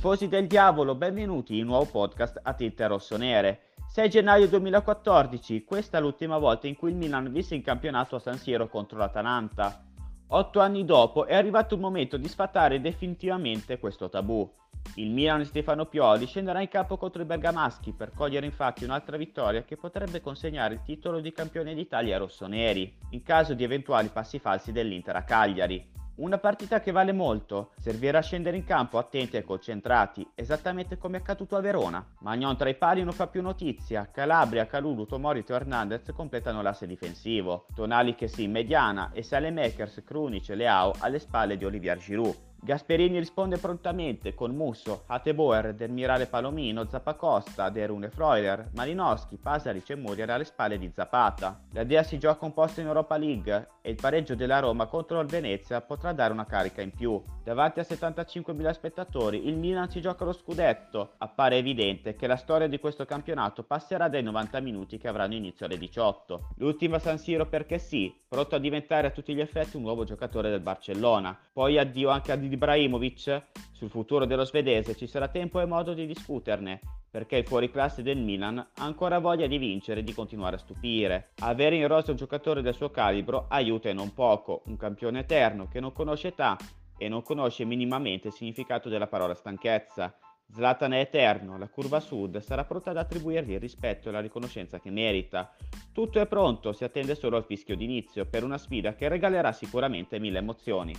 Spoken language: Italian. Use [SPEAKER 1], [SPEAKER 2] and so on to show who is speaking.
[SPEAKER 1] Tifosi del diavolo, benvenuti in un nuovo podcast a tinte rossonere. 6 gennaio 2014, questa è l'ultima volta in cui il Milan visse in campionato a San Siro contro l'Atalanta. Otto anni dopo è arrivato il momento di sfatare definitivamente questo tabù. Il Milan di Stefano Pioli scenderà in campo contro i bergamaschi per cogliere infatti un'altra vittoria che potrebbe consegnare il titolo di campione d'Italia ai rossoneri, in caso di eventuali passi falsi dell'Inter a Cagliari. Una partita che vale molto, servirà a scendere in campo attenti e concentrati, esattamente come è accaduto a Verona. Magnon tra i pali non fa più notizia, Calabria, Calulu, Tomorito e Hernandez completano l'asse difensivo, Tonali che si in mediana e Salemakers, Krunic e Leao alle spalle di Olivier Giroud. Gasperini risponde prontamente con Musso, Hateboer, Delmirale Palomino, Zappacosta, Derune Freuler, Malinowski, Pasaric e Muriel alle spalle di Zapata. La Dea si gioca un posto in Europa League e il pareggio della Roma contro il Venezia potrà dare una carica in più. Davanti a 75.000 spettatori il Milan si gioca lo scudetto. Appare evidente che la storia di questo campionato passerà dai 90 minuti che avranno inizio alle 18. L'ultima San Siro perché sì, pronto a diventare a tutti gli effetti un nuovo giocatore del Barcellona. Poi addio anche a Ibrahimovic, sul futuro dello svedese ci sarà tempo e modo di discuterne, perché il fuoriclasse del Milan ha ancora voglia di vincere e di continuare a stupire. Avere in rosa un giocatore del suo calibro aiuta e non poco, un campione eterno che non conosce età e non conosce minimamente il significato della parola stanchezza. Zlatan è eterno, la curva sud sarà pronta ad attribuirgli il rispetto e la riconoscenza che merita. Tutto è pronto, si attende solo al fischio d'inizio per una sfida che regalerà sicuramente mille emozioni.